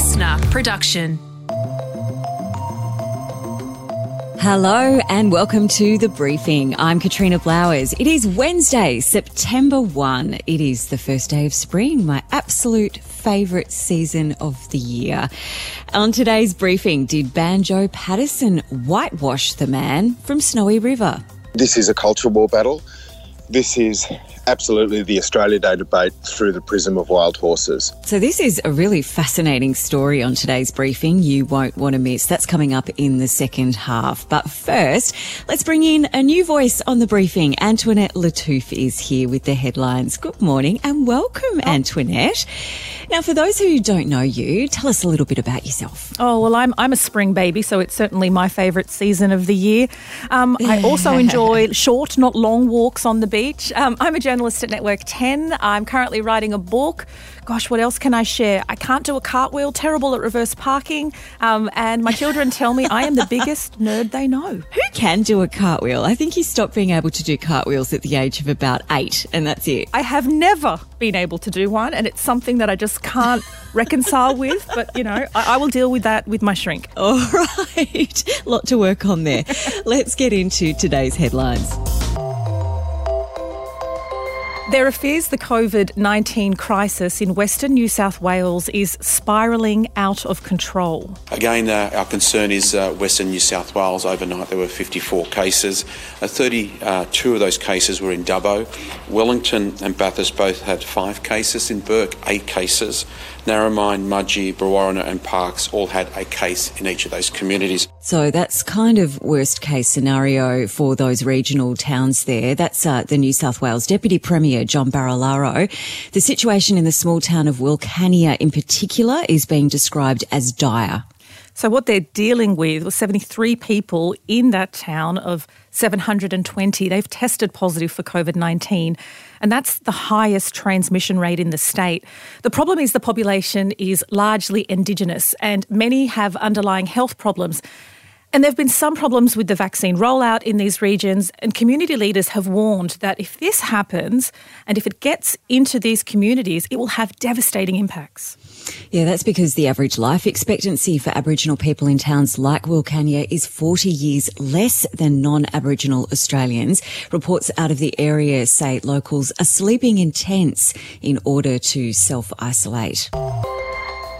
listener production. Hello and welcome to the briefing. I'm Katrina Blowers. It is Wednesday, September 1. It is the first day of spring, my absolute favourite season of the year. On today's briefing, did Banjo Paterson whitewash the man from Snowy River? This is a culture war battle. This is absolutely the Australia Day debate through the prism of wild horses. So, this is a really fascinating story on today's briefing you won't want to miss. That's coming up in the second half. But first, let's bring in a new voice on the briefing. Antoinette Lattouf is here with the headlines. Good morning and welcome, Antoinette. Now, for those who don't know you, tell us a little bit about yourself. Oh, well, I'm, I'm a spring baby, so it's certainly my favourite season of the year. Um, I also enjoy short, not long walks on the beach. Um, I'm a journalist at Network 10. I'm currently writing a book. Gosh, what else can I share? I can't do a cartwheel, terrible at reverse parking. Um, and my children tell me I am the biggest nerd they know. Who can do a cartwheel? I think you stopped being able to do cartwheels at the age of about eight, and that's it. I have never been able to do one, and it's something that I just can't reconcile with. But, you know, I, I will deal with that with my shrink. All right, lot to work on there. Let's get into today's headlines. There fears the COVID 19 crisis in Western New South Wales is spiralling out of control. Again, uh, our concern is uh, Western New South Wales. Overnight, there were 54 cases. Uh, 32 of those cases were in Dubbo. Wellington and Bathurst both had five cases. In Bourke, eight cases. Narromine, Mudgee, Brewarrina, and Parkes all had a case in each of those communities. So that's kind of worst case scenario for those regional towns there. That's uh, the New South Wales Deputy Premier, John Barilaro. The situation in the small town of Wilcannia in particular is being described as dire. So, what they're dealing with was 73 people in that town of 720. They've tested positive for COVID 19, and that's the highest transmission rate in the state. The problem is the population is largely Indigenous, and many have underlying health problems. And there have been some problems with the vaccine rollout in these regions, and community leaders have warned that if this happens and if it gets into these communities, it will have devastating impacts. Yeah, that's because the average life expectancy for Aboriginal people in towns like Wilcannia is 40 years less than non-Aboriginal Australians. Reports out of the area say locals are sleeping in tents in order to self-isolate.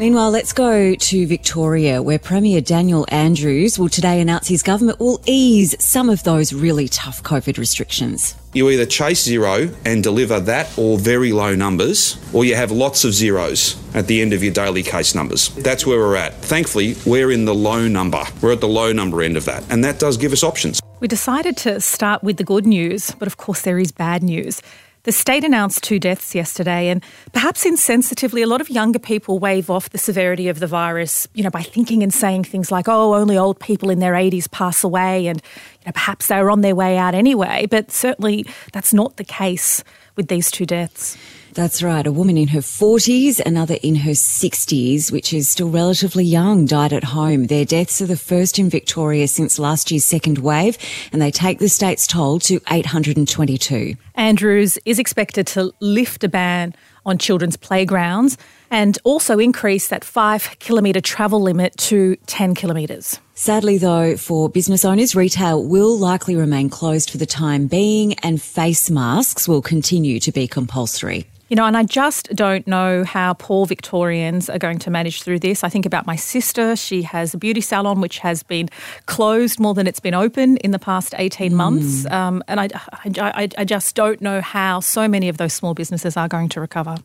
Meanwhile, let's go to Victoria, where Premier Daniel Andrews will today announce his government will ease some of those really tough COVID restrictions. You either chase zero and deliver that or very low numbers, or you have lots of zeros at the end of your daily case numbers. That's where we're at. Thankfully, we're in the low number. We're at the low number end of that, and that does give us options. We decided to start with the good news, but of course, there is bad news. The state announced two deaths yesterday, and perhaps insensitively, a lot of younger people wave off the severity of the virus, you know, by thinking and saying things like, oh, only old people in their 80s pass away, and you know, perhaps they're on their way out anyway. But certainly that's not the case with these two deaths. That's right. A woman in her 40s, another in her 60s, which is still relatively young, died at home. Their deaths are the first in Victoria since last year's second wave, and they take the state's toll to 822. Andrews is expected to lift a ban on children's playgrounds and also increase that five kilometre travel limit to 10 kilometres. Sadly, though, for business owners, retail will likely remain closed for the time being, and face masks will continue to be compulsory. You know, and I just don't know how poor Victorians are going to manage through this. I think about my sister. She has a beauty salon which has been closed more than it's been open in the past 18 months. Um, and I, I, I just don't know how so many of those small businesses are going to recover.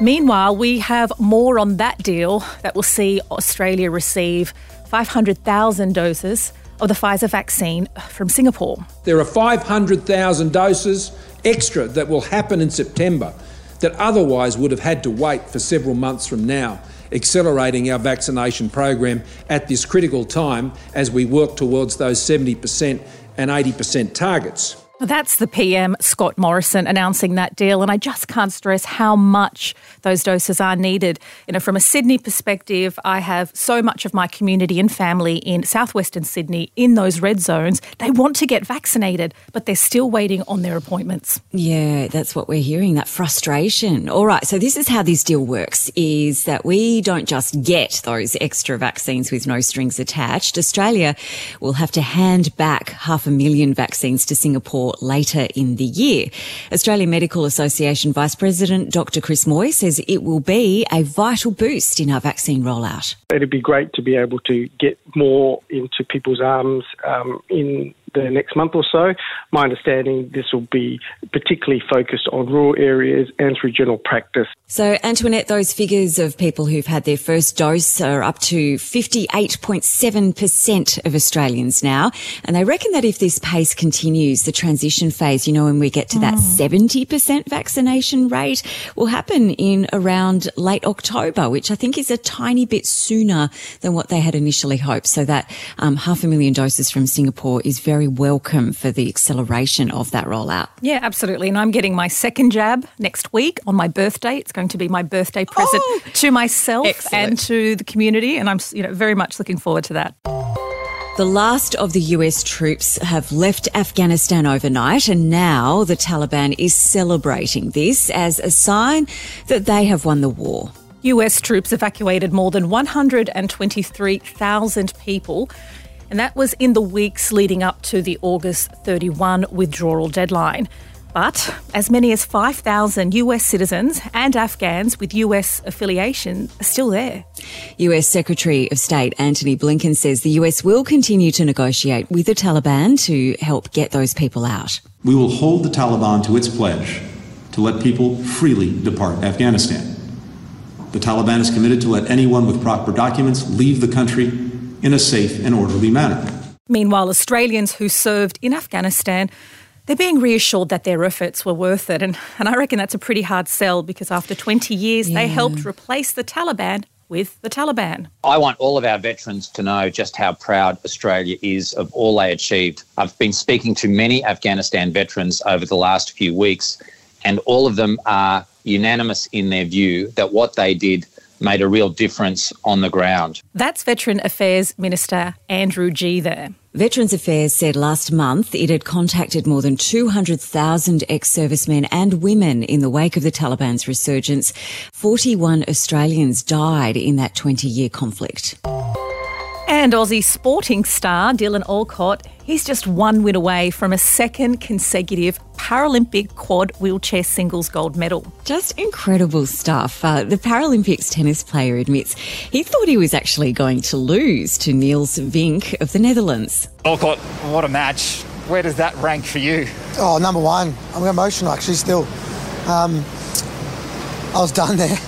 Meanwhile, we have more on that deal that will see Australia receive 500,000 doses of the Pfizer vaccine from Singapore. There are 500,000 doses extra that will happen in September that otherwise would have had to wait for several months from now, accelerating our vaccination program at this critical time as we work towards those 70% and 80% targets. That's the PM, Scott Morrison, announcing that deal. And I just can't stress how much those doses are needed. You know, from a Sydney perspective, I have so much of my community and family in southwestern Sydney in those red zones. They want to get vaccinated, but they're still waiting on their appointments. Yeah, that's what we're hearing, that frustration. All right, so this is how this deal works is that we don't just get those extra vaccines with no strings attached. Australia will have to hand back half a million vaccines to Singapore later in the year. Australian Medical Association Vice President Dr. Chris Moy says it will be a vital boost in our vaccine rollout. It'd be great to be able to get more into people's arms um, in the next month or so. My understanding this will be particularly focused on rural areas and through general practice. So, Antoinette, those figures of people who've had their first dose are up to 58.7% of Australians now. And they reckon that if this pace continues, the transition phase, you know, when we get to that 70% mm. vaccination rate, will happen in around late October, which I think is a tiny bit sooner than what they had initially hoped. So that um, half a million doses from Singapore is very welcome for the acceleration of that rollout. Yeah, absolutely. And I'm getting my second jab next week on my birthday. It's going to be my birthday present oh, to myself excellent. and to the community, and I'm you know very much looking forward to that. The last of the US troops have left Afghanistan overnight, and now the Taliban is celebrating this as a sign that they have won the war. US troops evacuated more than 123,000 people, and that was in the weeks leading up to the August 31 withdrawal deadline. But as many as 5,000 US citizens and Afghans with US affiliation are still there. US Secretary of State Antony Blinken says the US will continue to negotiate with the Taliban to help get those people out. We will hold the Taliban to its pledge to let people freely depart Afghanistan. The Taliban is committed to let anyone with proper documents leave the country in a safe and orderly manner. Meanwhile, Australians who served in Afghanistan they're being reassured that their efforts were worth it. And, and I reckon that's a pretty hard sell because after 20 years, yeah. they helped replace the Taliban with the Taliban. I want all of our veterans to know just how proud Australia is of all they achieved. I've been speaking to many Afghanistan veterans over the last few weeks, and all of them are unanimous in their view that what they did made a real difference on the ground. That's Veteran Affairs Minister Andrew Gee there. Veterans Affairs said last month it had contacted more than 200,000 ex-servicemen and women in the wake of the Taliban's resurgence. 41 Australians died in that 20-year conflict. And Aussie sporting star Dylan Alcott, he's just one win away from a second consecutive Paralympic quad wheelchair singles gold medal. Just incredible stuff. Uh, the Paralympics tennis player admits he thought he was actually going to lose to Niels Vink of the Netherlands. Alcott, what a match. Where does that rank for you? Oh, number one. I'm emotional actually still. Um, I was done there.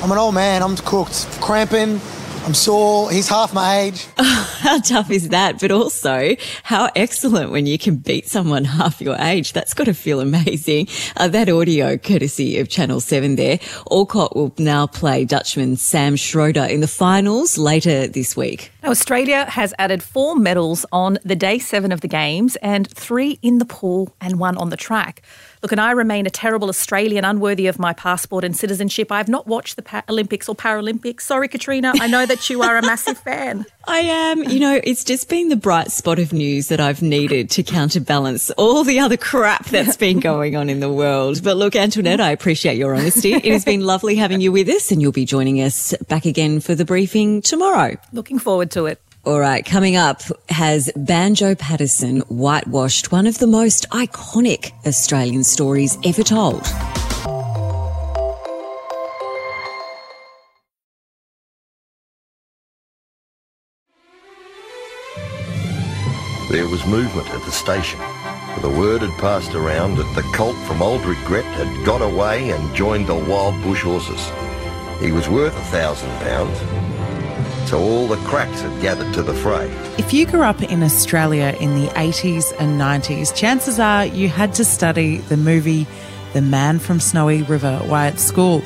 I'm an old man. I'm cooked. Cramping I'm sore. He's half my age. how tough is that? But also, how excellent when you can beat someone half your age. That's got to feel amazing. Uh, that audio, courtesy of Channel 7 there. Alcott will now play Dutchman Sam Schroeder in the finals later this week. Now, Australia has added four medals on the day seven of the Games and three in the pool and one on the track. Look, and I remain a terrible Australian, unworthy of my passport and citizenship. I have not watched the Olympics or Paralympics. Sorry, Katrina. I know that you are a massive fan. I am. You know, it's just been the bright spot of news that I've needed to counterbalance all the other crap that's been going on in the world. But look, Antoinette, I appreciate your honesty. It has been lovely having you with us, and you'll be joining us back again for the briefing tomorrow. Looking forward to it. All right, coming up, has Banjo Paterson whitewashed one of the most iconic Australian stories ever told? There was movement at the station. The word had passed around that the colt from Old Regret had got away and joined the wild bush horses. He was worth a thousand pounds, so all the cracks had gathered to the fray. If you grew up in Australia in the 80s and 90s, chances are you had to study the movie The Man from Snowy River while at school,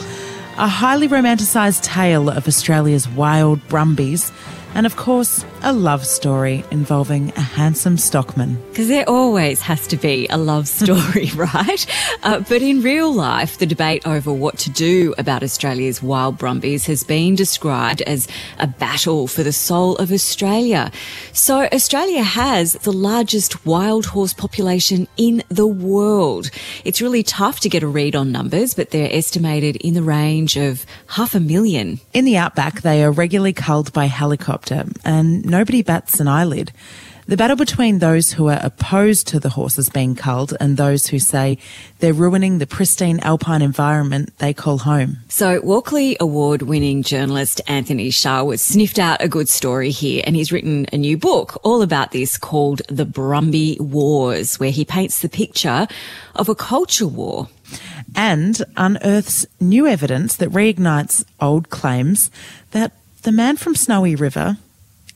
a highly romanticised tale of Australia's wild brumbies and, of course, a love story involving a handsome stockman. Because there always has to be a love story, right? Uh, but in real life, the debate over what to do about Australia's wild brumbies has been described as a battle for the soul of Australia. So Australia has the largest wild horse population in the world. It's really tough to get a read on numbers, but they're estimated in the range of half a million. In the outback, they are regularly culled by helicopter and nobody bats an eyelid. The battle between those who are opposed to the horses being culled and those who say they're ruining the pristine alpine environment they call home. So, Walkley Award winning journalist Anthony Sharwood sniffed out a good story here, and he's written a new book all about this called The Brumby Wars, where he paints the picture of a culture war. And unearths new evidence that reignites old claims that the man from Snowy River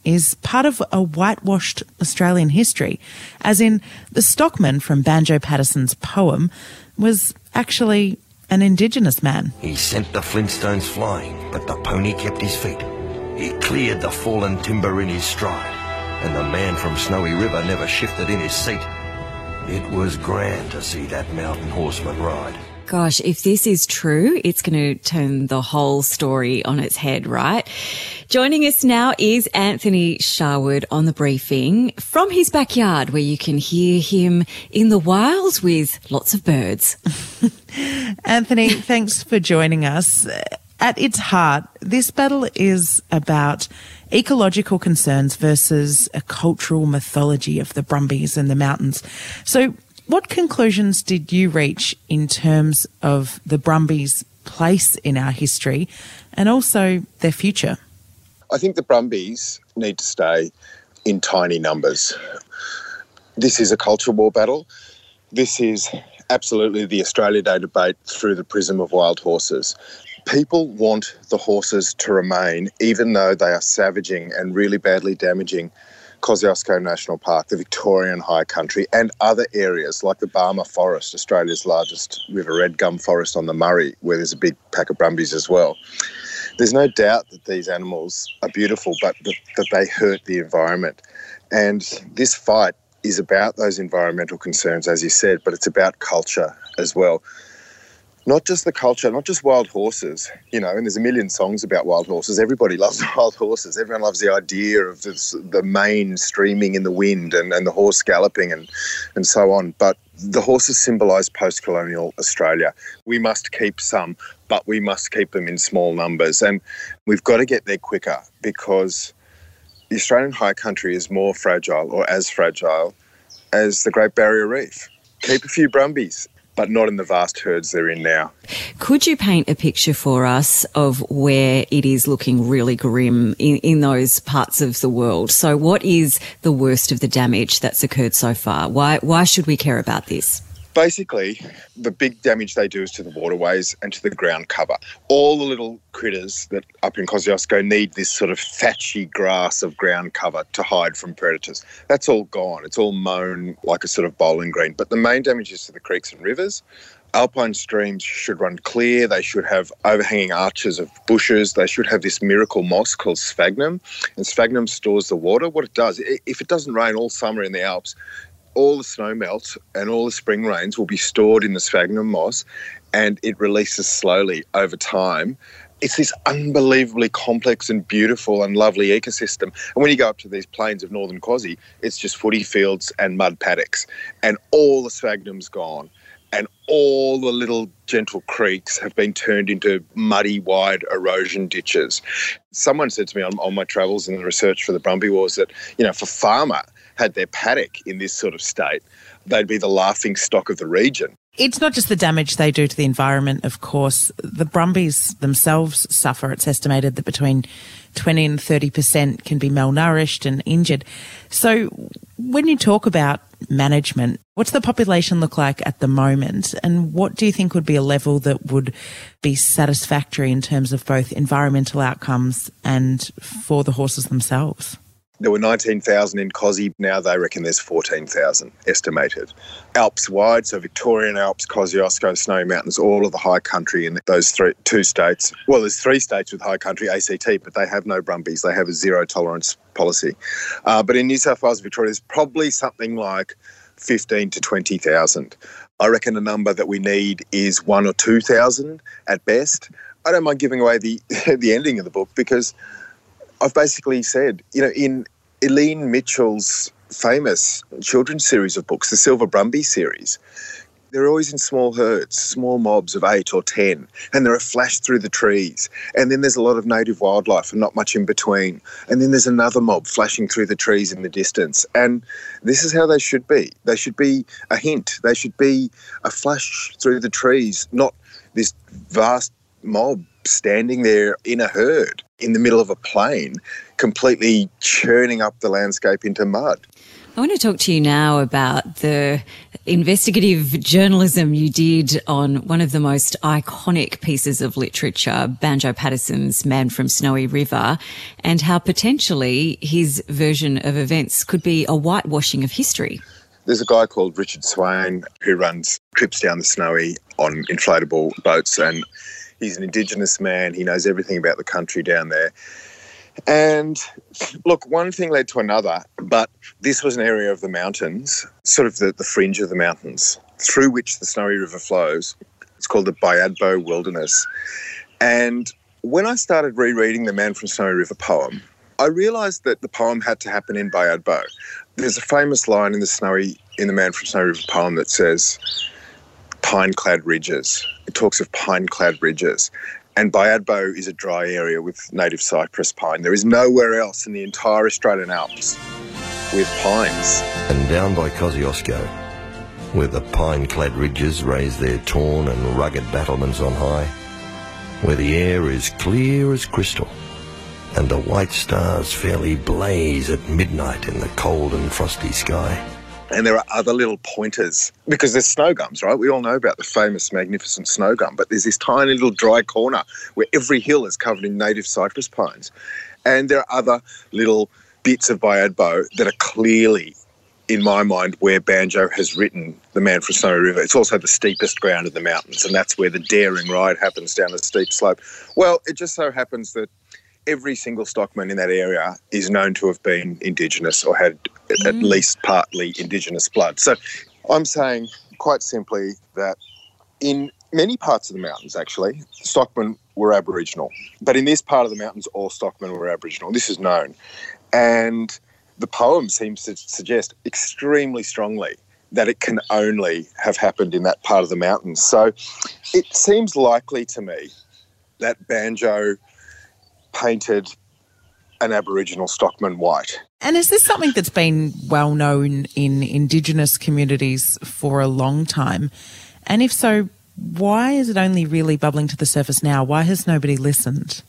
is part of a whitewashed Australian history, as in the stockman from Banjo Paterson's poem was actually an Indigenous man. He sent the Flintstones flying, but the pony kept his feet. He cleared the fallen timber in his stride, and the man from Snowy River never shifted in his seat. It was grand to see that mountain horseman ride. Gosh, if this is true, it's going to turn the whole story on its head, right? Joining us now is Anthony Sharwood on the briefing from his backyard where you can hear him in the wild with lots of birds. Anthony, thanks for joining us. At its heart, this battle is about ecological concerns versus a cultural mythology of the Brumbies and the mountains. So what conclusions did you reach in terms of the Brumbies' place in our history and also their future? I think the Brumbies need to stay in tiny numbers. This is a culture war battle. This is absolutely the Australia Day debate through the prism of wild horses. People want the horses to remain, even though they are savaging and really badly damaging Kosciuszko National Park, the Victorian High Country, and other areas like the Barmah Forest, Australia's largest river red gum forest on the Murray, where there's a big pack of brumbies as well. There's no doubt that these animals are beautiful, but that they hurt the environment. And this fight is about those environmental concerns, as you said, but it's about culture as well not just the culture, not just wild horses, you know, and there's a million songs about wild horses. Everybody loves wild horses. Everyone loves the idea of this, the mane streaming in the wind and, and the horse galloping and, and so on. But the horses symbolise post colonial Australia. We must keep some, but we must keep them in small numbers. And we've got to get there quicker because the Australian high country is more fragile or as fragile as the Great Barrier Reef. Keep a few brumbies but not in the vast herds they're in now. Could you paint a picture for us of where it is looking really grim in, in those parts of the world? So, what is the worst of the damage that's occurred so far? Why, why should we care about this? Basically, the big damage they do is to the waterways and to the ground cover. All the little critters that up in Kosciuszko need this sort of thatchy grass of ground cover to hide from predators. That's all gone. It's all mown like a sort of bowling green. But the main damage is to the creeks and rivers. Alpine streams should run clear. They should have overhanging arches of bushes. They should have this miracle moss called sphagnum. And sphagnum stores the water. What it does, if it doesn't rain all summer in the Alps, all the snow melt and all the spring rains will be stored in the sphagnum moss and it releases slowly over time. It's this unbelievably complex and beautiful and lovely ecosystem. And when you go up to these plains of northern Kosci, it's just footy fields and mud paddocks, and all the sphagnum's gone. And all the little gentle creeks have been turned into muddy, wide erosion ditches. Someone said to me on, on my travels and the research for the Brumby Wars that, you know, for farmer, had their paddock in this sort of state, they'd be the laughing stock of the region. It's not just the damage they do to the environment, of course. The Brumbies themselves suffer. It's estimated that between 20 and 30% can be malnourished and injured. So, when you talk about management, what's the population look like at the moment? And what do you think would be a level that would be satisfactory in terms of both environmental outcomes and for the horses themselves? There were 19,000 in Kosci. Now they reckon there's 14,000 estimated. Alps wide, so Victorian Alps, Kosciuszko, Snowy Mountains, all of the high country in those three, two states. Well, there's three states with high country, ACT, but they have no brumbies. They have a zero tolerance policy. Uh, but in New South Wales, Victoria, there's probably something like 15 to 20,000. I reckon a number that we need is one or 2,000 at best. I don't mind giving away the, the ending of the book because I've basically said, you know, in Elyne Mitchell's famous children's series of books, the Silver Brumby series, they're always in small herds, small mobs of eight or ten, and they're a flash through the trees. And then there's a lot of native wildlife and not much in between. And then there's another mob flashing through the trees in the distance. And this is how they should be. They should be a hint. They should be a flash through the trees, not this vast mob standing there in a herd in the middle of a plain, completely churning up the landscape into mud. I want to talk to you now about the investigative journalism you did on one of the most iconic pieces of literature, Banjo Paterson's Man from Snowy River, and how potentially his version of events could be a whitewashing of history. There's a guy called Richard Swain who runs trips down the Snowy on inflatable boats, and he's an Indigenous man. He knows everything about the country down there. And look, one thing led to another, but this was an area of the mountains, sort of the, the fringe of the mountains, through which the Snowy River flows. It's called the Byadbo Wilderness. And when I started rereading the Man from Snowy River poem, I realised that the poem had to happen in Byadbo. There's a famous line in the Snowy in the Man from Snowy River poem that says, "Pine-clad ridges." It talks of pine-clad ridges, and Byadbo is a dry area with native cypress pine. There is nowhere else in the entire Australian Alps with pines. And down by Kosciuszko, where the pine-clad ridges raise their torn and rugged battlements on high, where the air is clear as crystal, and the white stars fairly blaze at midnight in the cold and frosty sky. And there are other little pointers because there's snow gums, right? We all know about the famous, magnificent snow gum, but there's this tiny little dry corner where every hill is covered in native cypress pines. And there are other little bits of Byadbo that are clearly, in my mind, where Banjo has written The Man from Snowy River. It's also the steepest ground in the mountains, and that's where the daring ride happens down a steep slope. Well, it just so happens that every single stockman in that area is known to have been Indigenous or had mm. at least partly Indigenous blood. So I'm saying quite simply that in many parts of the mountains, actually, stockmen were Aboriginal. But in this part of the mountains, all stockmen were Aboriginal. This is known. And the poem seems to suggest extremely strongly that it can only have happened in that part of the mountains. So it seems likely to me that Banjo painted an Aboriginal stockman white. And is this something that's been well known in Indigenous communities for a long time? And if so, why is it only really bubbling to the surface now? Why has nobody listened?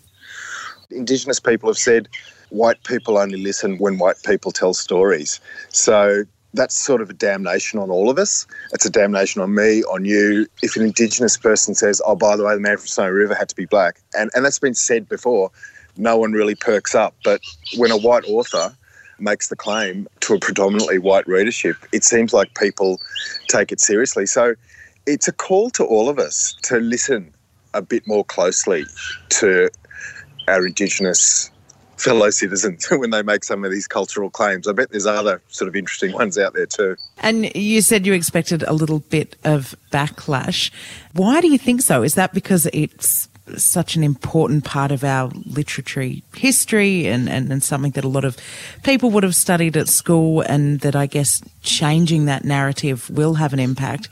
Indigenous people have said white people only listen when white people tell stories. So that's sort of a damnation on all of us. It's a damnation on me, on you. If an Indigenous person says, oh, by the way, the man from Snowy River had to be black, and, and that's been said before, no one really perks up. But when a white author makes the claim to a predominantly white readership, it seems like people take it seriously. So it's a call to all of us to listen a bit more closely to our Indigenous fellow citizens when they make some of these cultural claims. I bet there's other sort of interesting ones out there too. And you said you expected a little bit of backlash. Why do you think so? Is that because it's such an important part of our literary history and, and, and something that a lot of people would have studied at school and that I guess changing that narrative will have an impact.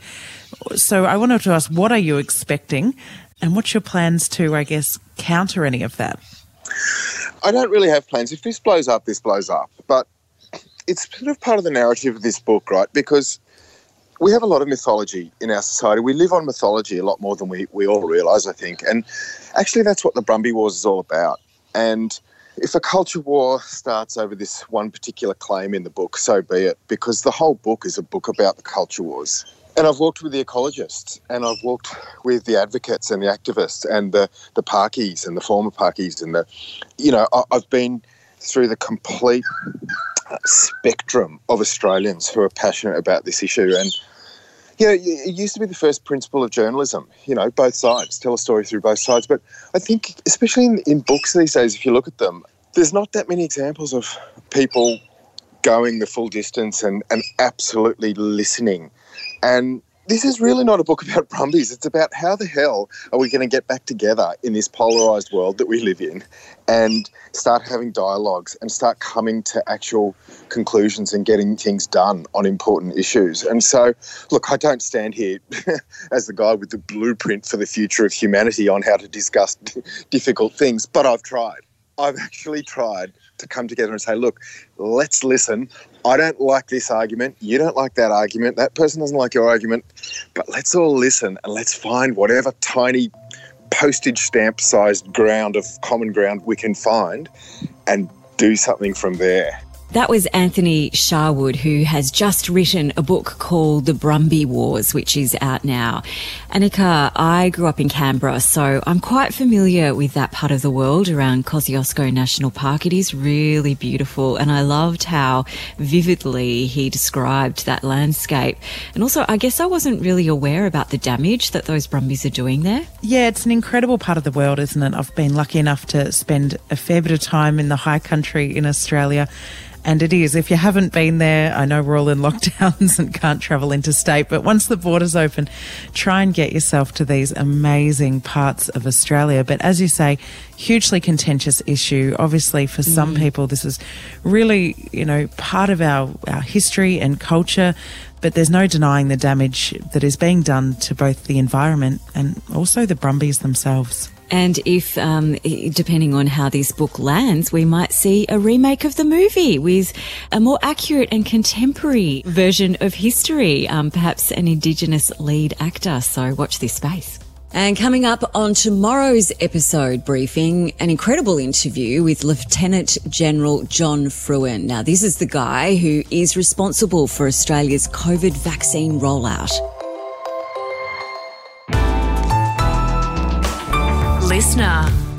So I wanted to ask, what are you expecting and what's your plans to, I guess, counter any of that? I don't really have plans. If this blows up, this blows up. But it's sort of part of the narrative of this book, right? Because we have a lot of mythology in our society. We live on mythology a lot more than we, we all realise, I think. And actually, that's what the Brumby Wars is all about. And if a culture war starts over this one particular claim in the book, so be it, because the whole book is a book about the culture wars. And I've walked with the ecologists and I've walked with the advocates and the activists and the, the parkies and the former parkies and the, you know, I, I've been through the complete spectrum of Australians who are passionate about this issue. And, you know, it used to be the first principle of journalism, you know, both sides, tell a story through both sides. But I think, especially in, in books these days, if you look at them, there's not that many examples of people going the full distance and, and absolutely listening. And this is really not a book about Brumbies. It's about how the hell are we going to get back together in this polarized world that we live in and start having dialogues and start coming to actual conclusions and getting things done on important issues. And so, look, I don't stand here as the guy with the blueprint for the future of humanity on how to discuss difficult things, but I've tried. I've actually tried to come together and say, look, let's listen. I don't like this argument. You don't like that argument. That person doesn't like your argument. But let's all listen and let's find whatever tiny postage stamp sized ground of common ground we can find and do something from there. That was Anthony Sharwood, who has just written a book called The Brumby Wars, which is out now. Annika, I grew up in Canberra, so I'm quite familiar with that part of the world around Kosciuszko National Park. It is really beautiful, and I loved how vividly he described that landscape. And also, I guess I wasn't really aware about the damage that those Brumbies are doing there. Yeah, it's an incredible part of the world, isn't it? I've been lucky enough to spend a fair bit of time in the high country in Australia. And it is. If you haven't been there, I know we're all in lockdowns and can't travel interstate, but once the borders open, try and get yourself to these amazing parts of Australia. But as you say, hugely contentious issue. Obviously, for some Mm. people, this is really, you know, part of our, our history and culture. But there's no denying the damage that is being done to both the environment and also the Brumbies themselves. And if, um, depending on how this book lands, we might see a remake of the movie with a more accurate and contemporary version of history, um, perhaps an Indigenous lead actor. So watch this space. And coming up on tomorrow's episode briefing, an incredible interview with Lieutenant General John Frewen. Now, this is the guy who is responsible for Australia's COVID vaccine rollout. Listener.